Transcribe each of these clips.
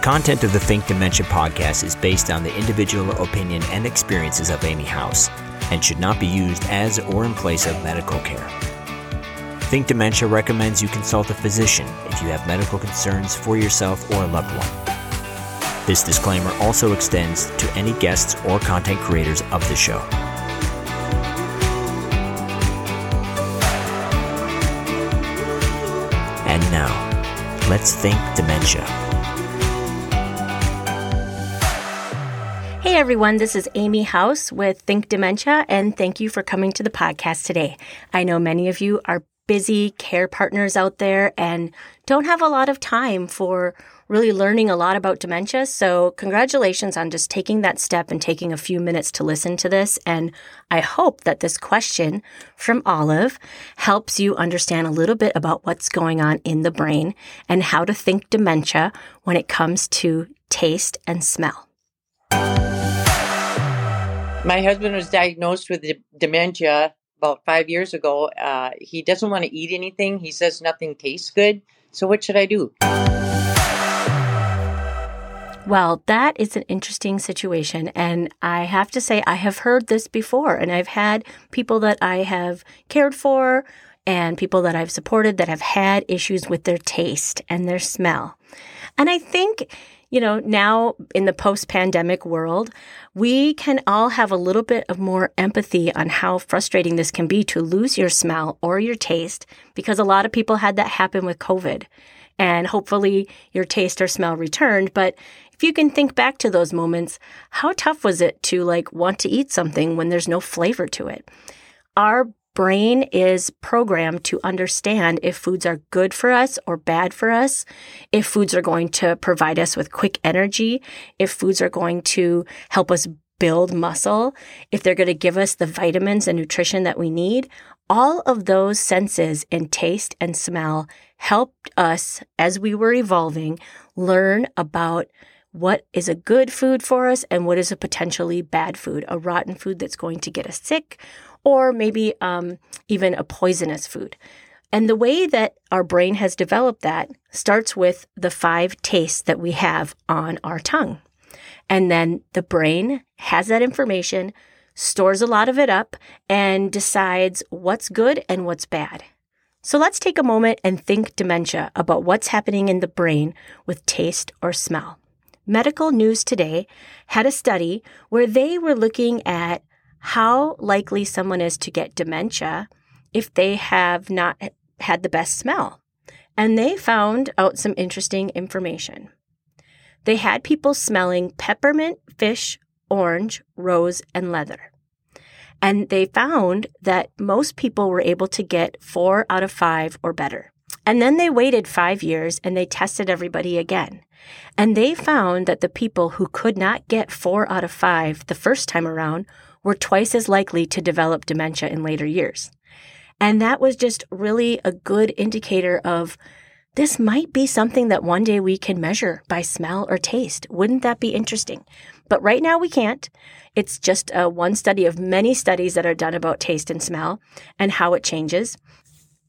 The content of the Think Dementia podcast is based on the individual opinion and experiences of Amy House and should not be used as or in place of medical care. Think Dementia recommends you consult a physician if you have medical concerns for yourself or a loved one. This disclaimer also extends to any guests or content creators of the show. And now, let's think dementia. Hey everyone, this is Amy House with Think Dementia, and thank you for coming to the podcast today. I know many of you are busy care partners out there and don't have a lot of time for really learning a lot about dementia. So, congratulations on just taking that step and taking a few minutes to listen to this. And I hope that this question from Olive helps you understand a little bit about what's going on in the brain and how to think dementia when it comes to taste and smell. My husband was diagnosed with d- dementia about five years ago. Uh, he doesn't want to eat anything. He says nothing tastes good. So, what should I do? Well, that is an interesting situation. And I have to say, I have heard this before, and I've had people that I have cared for and people that I've supported that have had issues with their taste and their smell. And I think you know, now in the post pandemic world, we can all have a little bit of more empathy on how frustrating this can be to lose your smell or your taste because a lot of people had that happen with COVID. And hopefully your taste or smell returned. But if you can think back to those moments, how tough was it to like want to eat something when there's no flavor to it? Our brain is programmed to understand if foods are good for us or bad for us, if foods are going to provide us with quick energy, if foods are going to help us build muscle, if they're going to give us the vitamins and nutrition that we need. All of those senses in taste and smell helped us as we were evolving learn about what is a good food for us and what is a potentially bad food, a rotten food that's going to get us sick or maybe um, even a poisonous food. And the way that our brain has developed that starts with the five tastes that we have on our tongue. And then the brain has that information, stores a lot of it up, and decides what's good and what's bad. So let's take a moment and think dementia about what's happening in the brain with taste or smell. Medical News Today had a study where they were looking at how likely someone is to get dementia if they have not had the best smell. And they found out some interesting information. They had people smelling peppermint, fish, orange, rose, and leather. And they found that most people were able to get four out of five or better. And then they waited five years and they tested everybody again. And they found that the people who could not get four out of five the first time around were twice as likely to develop dementia in later years. And that was just really a good indicator of this might be something that one day we can measure by smell or taste. Wouldn't that be interesting? But right now we can't. It's just a one study of many studies that are done about taste and smell and how it changes.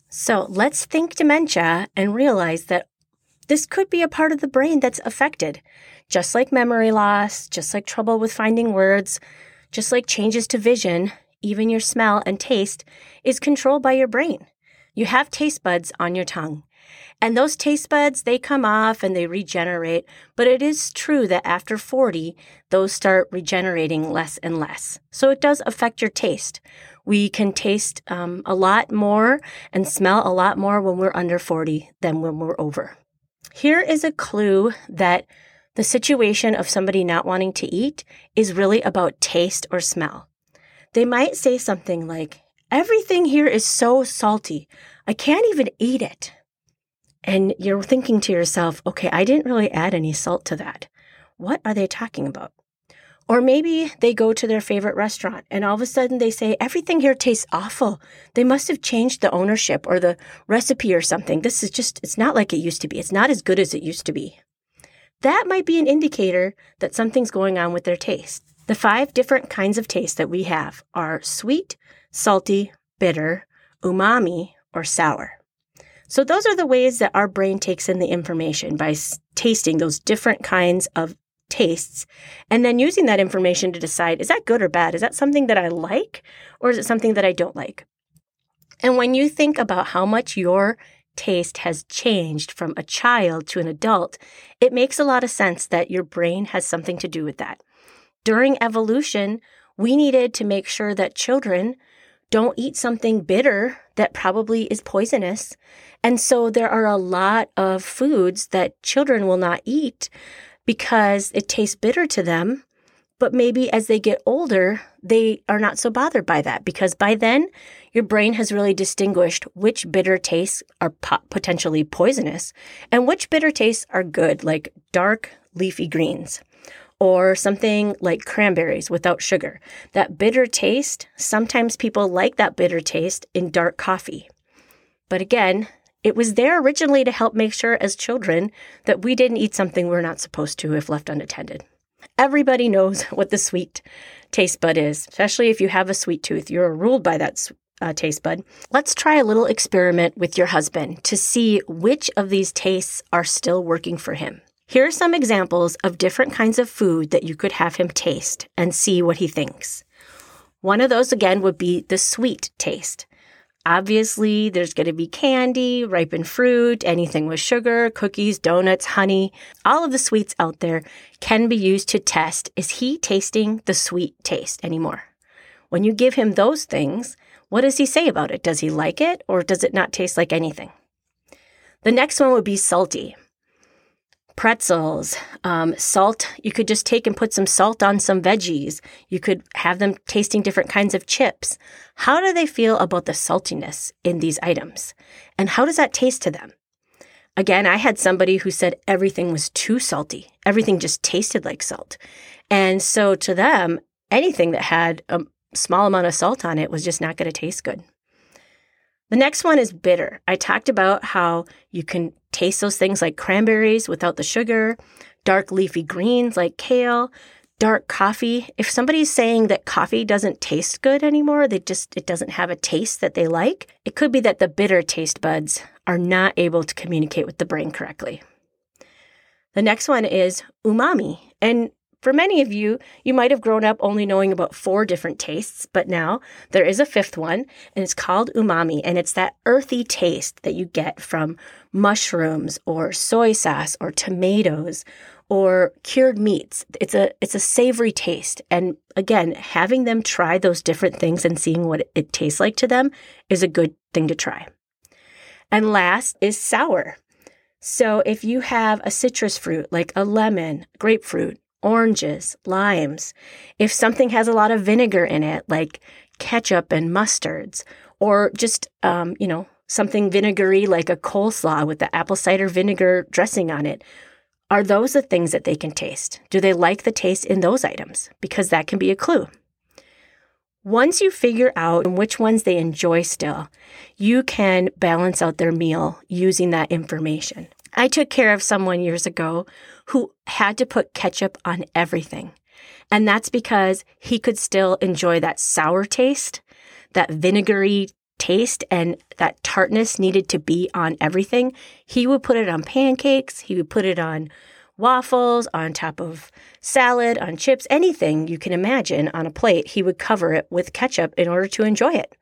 So let's think dementia and realize that this could be a part of the brain that's affected. Just like memory loss, just like trouble with finding words, just like changes to vision, even your smell and taste is controlled by your brain. You have taste buds on your tongue. And those taste buds, they come off and they regenerate, but it is true that after 40, those start regenerating less and less. So it does affect your taste. We can taste um, a lot more and smell a lot more when we're under 40 than when we're over. Here is a clue that the situation of somebody not wanting to eat is really about taste or smell. They might say something like, Everything here is so salty. I can't even eat it. And you're thinking to yourself, okay, I didn't really add any salt to that. What are they talking about? Or maybe they go to their favorite restaurant and all of a sudden they say, everything here tastes awful. They must have changed the ownership or the recipe or something. This is just, it's not like it used to be. It's not as good as it used to be that might be an indicator that something's going on with their taste. The five different kinds of taste that we have are sweet, salty, bitter, umami, or sour. So those are the ways that our brain takes in the information by tasting those different kinds of tastes and then using that information to decide is that good or bad? Is that something that I like or is it something that I don't like? And when you think about how much your taste has changed from a child to an adult, it makes a lot of sense that your brain has something to do with that. During evolution, we needed to make sure that children don't eat something bitter that probably is poisonous. And so there are a lot of foods that children will not eat because it tastes bitter to them. But maybe as they get older, they are not so bothered by that because by then your brain has really distinguished which bitter tastes are po- potentially poisonous and which bitter tastes are good, like dark leafy greens or something like cranberries without sugar. That bitter taste, sometimes people like that bitter taste in dark coffee. But again, it was there originally to help make sure as children that we didn't eat something we're not supposed to if left unattended. Everybody knows what the sweet taste bud is, especially if you have a sweet tooth. You're ruled by that uh, taste bud. Let's try a little experiment with your husband to see which of these tastes are still working for him. Here are some examples of different kinds of food that you could have him taste and see what he thinks. One of those, again, would be the sweet taste. Obviously, there's going to be candy, ripened fruit, anything with sugar, cookies, donuts, honey. All of the sweets out there can be used to test is he tasting the sweet taste anymore? When you give him those things, what does he say about it? Does he like it or does it not taste like anything? The next one would be salty pretzels, um, salt. You could just take and put some salt on some veggies. You could have them tasting different kinds of chips. How do they feel about the saltiness in these items? And how does that taste to them? Again, I had somebody who said everything was too salty. Everything just tasted like salt. And so to them, anything that had a small amount of salt on it was just not going to taste good. The next one is bitter. I talked about how you can taste those things like cranberries without the sugar, dark leafy greens like kale, dark coffee. If somebody's saying that coffee doesn't taste good anymore, they just it doesn't have a taste that they like, it could be that the bitter taste buds are not able to communicate with the brain correctly. The next one is umami. And for many of you, you might have grown up only knowing about four different tastes, but now there is a fifth one, and it's called umami, and it's that earthy taste that you get from mushrooms or soy sauce or tomatoes or cured meats. It's a it's a savory taste, and again, having them try those different things and seeing what it tastes like to them is a good thing to try. And last is sour. So if you have a citrus fruit like a lemon, grapefruit, oranges, limes. If something has a lot of vinegar in it, like ketchup and mustards, or just, um, you know, something vinegary like a coleslaw with the apple cider vinegar dressing on it, are those the things that they can taste? Do they like the taste in those items? Because that can be a clue. Once you figure out which ones they enjoy still, you can balance out their meal using that information. I took care of someone years ago who had to put ketchup on everything. And that's because he could still enjoy that sour taste, that vinegary taste, and that tartness needed to be on everything. He would put it on pancakes, he would put it on waffles, on top of salad, on chips, anything you can imagine on a plate. He would cover it with ketchup in order to enjoy it.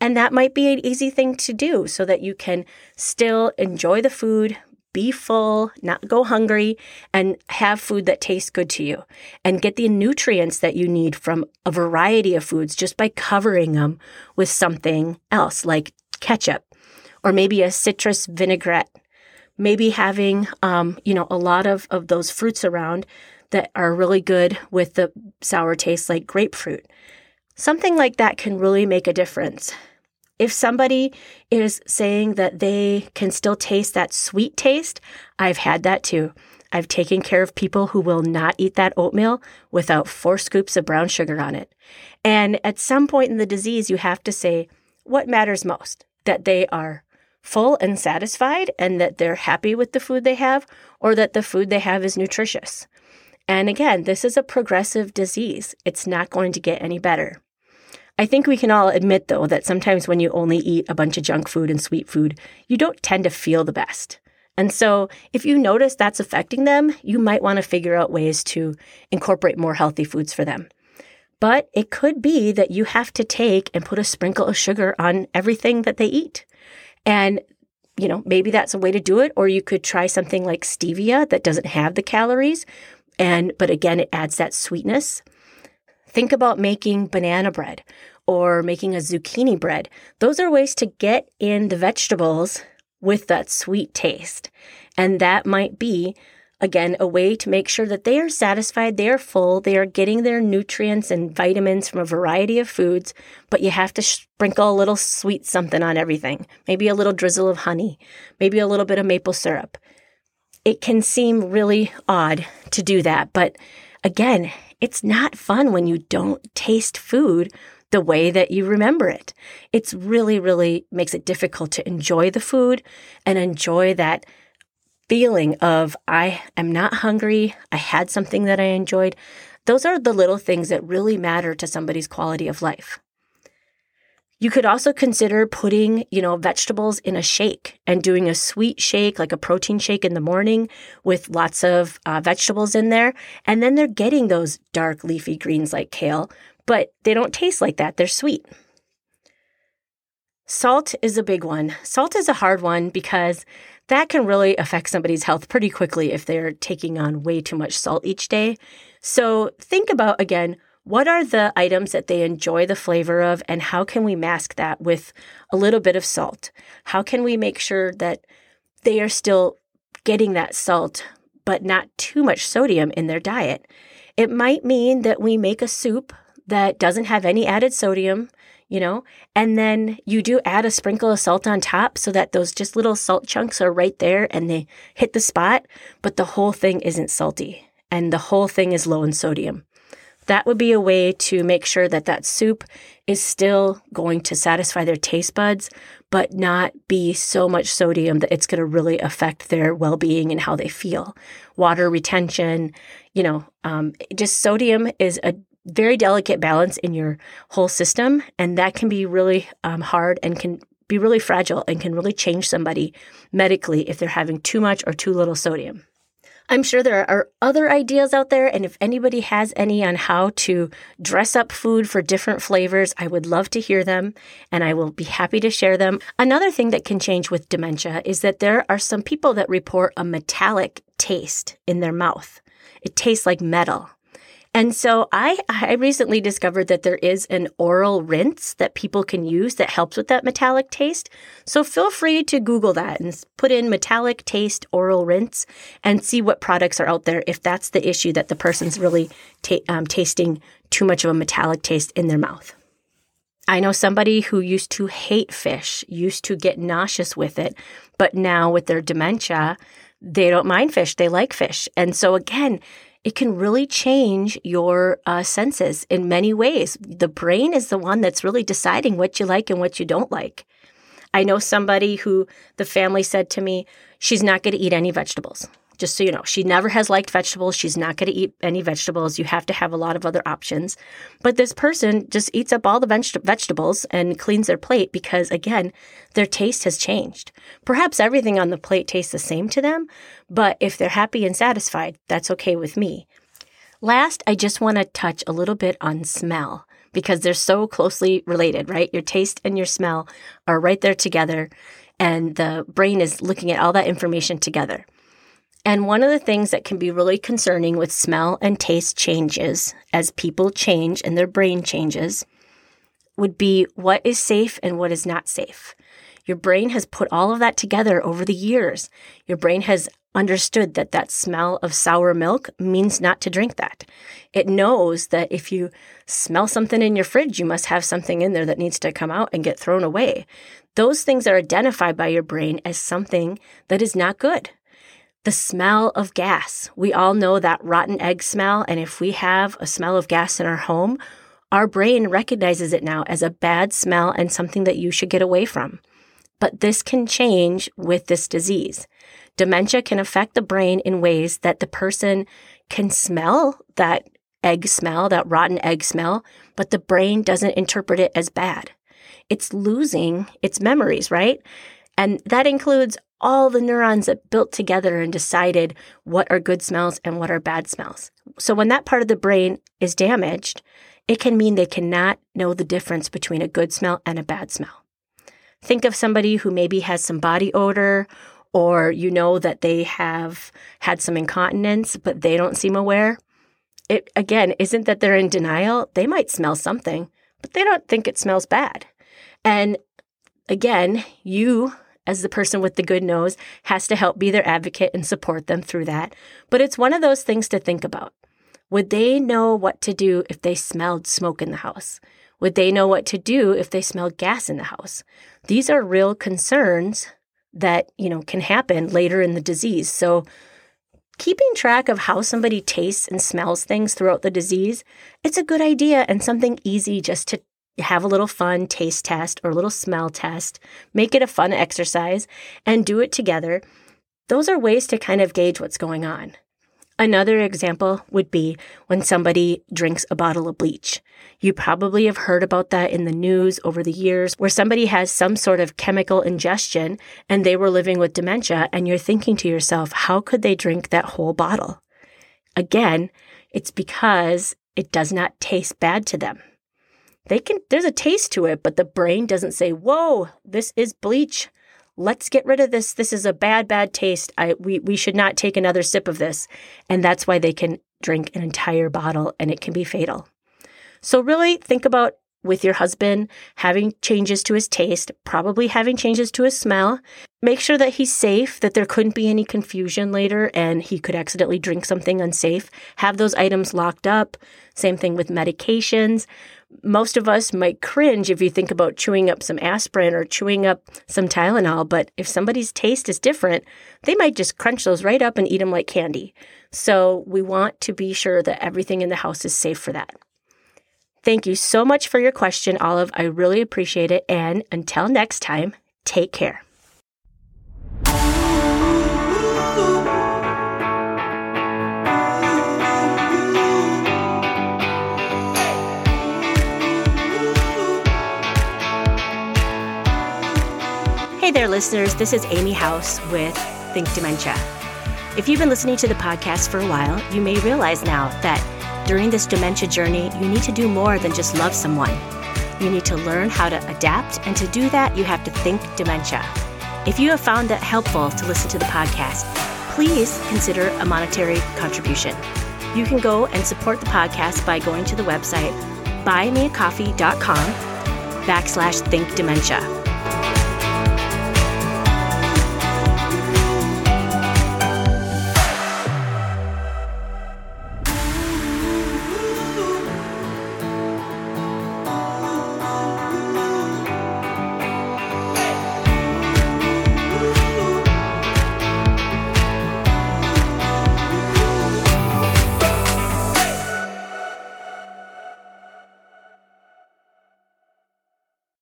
And that might be an easy thing to do so that you can still enjoy the food, be full, not go hungry, and have food that tastes good to you. And get the nutrients that you need from a variety of foods just by covering them with something else, like ketchup or maybe a citrus vinaigrette. Maybe having, um, you know, a lot of, of those fruits around that are really good with the sour taste, like grapefruit. Something like that can really make a difference. If somebody is saying that they can still taste that sweet taste, I've had that too. I've taken care of people who will not eat that oatmeal without four scoops of brown sugar on it. And at some point in the disease, you have to say, what matters most? That they are full and satisfied and that they're happy with the food they have, or that the food they have is nutritious. And again, this is a progressive disease. It's not going to get any better. I think we can all admit, though, that sometimes when you only eat a bunch of junk food and sweet food, you don't tend to feel the best. And so, if you notice that's affecting them, you might want to figure out ways to incorporate more healthy foods for them. But it could be that you have to take and put a sprinkle of sugar on everything that they eat. And, you know, maybe that's a way to do it. Or you could try something like stevia that doesn't have the calories. And, but again, it adds that sweetness. Think about making banana bread or making a zucchini bread. Those are ways to get in the vegetables with that sweet taste. And that might be, again, a way to make sure that they are satisfied, they are full, they are getting their nutrients and vitamins from a variety of foods, but you have to sprinkle a little sweet something on everything. Maybe a little drizzle of honey, maybe a little bit of maple syrup. It can seem really odd to do that, but again, it's not fun when you don't taste food the way that you remember it. It's really, really makes it difficult to enjoy the food and enjoy that feeling of I am not hungry. I had something that I enjoyed. Those are the little things that really matter to somebody's quality of life. You could also consider putting, you know, vegetables in a shake and doing a sweet shake, like a protein shake in the morning with lots of uh, vegetables in there. And then they're getting those dark leafy greens like kale, but they don't taste like that. They're sweet. Salt is a big one. Salt is a hard one because that can really affect somebody's health pretty quickly if they're taking on way too much salt each day. So think about again, what are the items that they enjoy the flavor of and how can we mask that with a little bit of salt? How can we make sure that they are still getting that salt but not too much sodium in their diet? It might mean that we make a soup that doesn't have any added sodium, you know, and then you do add a sprinkle of salt on top so that those just little salt chunks are right there and they hit the spot, but the whole thing isn't salty and the whole thing is low in sodium. That would be a way to make sure that that soup is still going to satisfy their taste buds, but not be so much sodium that it's going to really affect their well being and how they feel. Water retention, you know, um, just sodium is a very delicate balance in your whole system. And that can be really um, hard and can be really fragile and can really change somebody medically if they're having too much or too little sodium. I'm sure there are other ideas out there, and if anybody has any on how to dress up food for different flavors, I would love to hear them and I will be happy to share them. Another thing that can change with dementia is that there are some people that report a metallic taste in their mouth. It tastes like metal. And so I, I recently discovered that there is an oral rinse that people can use that helps with that metallic taste. So feel free to Google that and put in metallic taste oral rinse and see what products are out there if that's the issue that the person's really ta- um, tasting too much of a metallic taste in their mouth. I know somebody who used to hate fish, used to get nauseous with it, but now with their dementia, they don't mind fish. They like fish. And so again, it can really change your uh, senses in many ways. The brain is the one that's really deciding what you like and what you don't like. I know somebody who the family said to me, she's not going to eat any vegetables. Just so you know, she never has liked vegetables. She's not going to eat any vegetables. You have to have a lot of other options. But this person just eats up all the veg- vegetables and cleans their plate because, again, their taste has changed. Perhaps everything on the plate tastes the same to them, but if they're happy and satisfied, that's okay with me. Last, I just want to touch a little bit on smell because they're so closely related, right? Your taste and your smell are right there together, and the brain is looking at all that information together. And one of the things that can be really concerning with smell and taste changes as people change and their brain changes would be what is safe and what is not safe. Your brain has put all of that together over the years. Your brain has understood that that smell of sour milk means not to drink that. It knows that if you smell something in your fridge, you must have something in there that needs to come out and get thrown away. Those things are identified by your brain as something that is not good. The smell of gas. We all know that rotten egg smell. And if we have a smell of gas in our home, our brain recognizes it now as a bad smell and something that you should get away from. But this can change with this disease. Dementia can affect the brain in ways that the person can smell that egg smell, that rotten egg smell, but the brain doesn't interpret it as bad. It's losing its memories, right? And that includes all the neurons that built together and decided what are good smells and what are bad smells. So when that part of the brain is damaged, it can mean they cannot know the difference between a good smell and a bad smell. Think of somebody who maybe has some body odor or you know that they have had some incontinence, but they don't seem aware. It again isn't that they're in denial. They might smell something, but they don't think it smells bad. And again, you as the person with the good nose has to help be their advocate and support them through that. But it's one of those things to think about. Would they know what to do if they smelled smoke in the house? Would they know what to do if they smelled gas in the house? These are real concerns that, you know, can happen later in the disease. So keeping track of how somebody tastes and smells things throughout the disease, it's a good idea and something easy just to have a little fun taste test or a little smell test, make it a fun exercise, and do it together. Those are ways to kind of gauge what's going on. Another example would be when somebody drinks a bottle of bleach. You probably have heard about that in the news over the years where somebody has some sort of chemical ingestion and they were living with dementia and you're thinking to yourself, how could they drink that whole bottle? Again, it's because it does not taste bad to them. They can, there's a taste to it, but the brain doesn't say, whoa, this is bleach let's get rid of this. This is a bad, bad taste. I, we, we should not take another sip of this. And that's why they can drink an entire bottle and it can be fatal. So really think about with your husband having changes to his taste, probably having changes to his smell. Make sure that he's safe, that there couldn't be any confusion later and he could accidentally drink something unsafe. Have those items locked up. Same thing with medications most of us might cringe if you think about chewing up some aspirin or chewing up some Tylenol, but if somebody's taste is different, they might just crunch those right up and eat them like candy. So we want to be sure that everything in the house is safe for that. Thank you so much for your question, Olive. I really appreciate it. And until next time, take care. There, listeners. This is Amy House with Think Dementia. If you've been listening to the podcast for a while, you may realize now that during this dementia journey, you need to do more than just love someone. You need to learn how to adapt, and to do that, you have to think dementia. If you have found that helpful to listen to the podcast, please consider a monetary contribution. You can go and support the podcast by going to the website buymeacoffee.com backslash think dementia.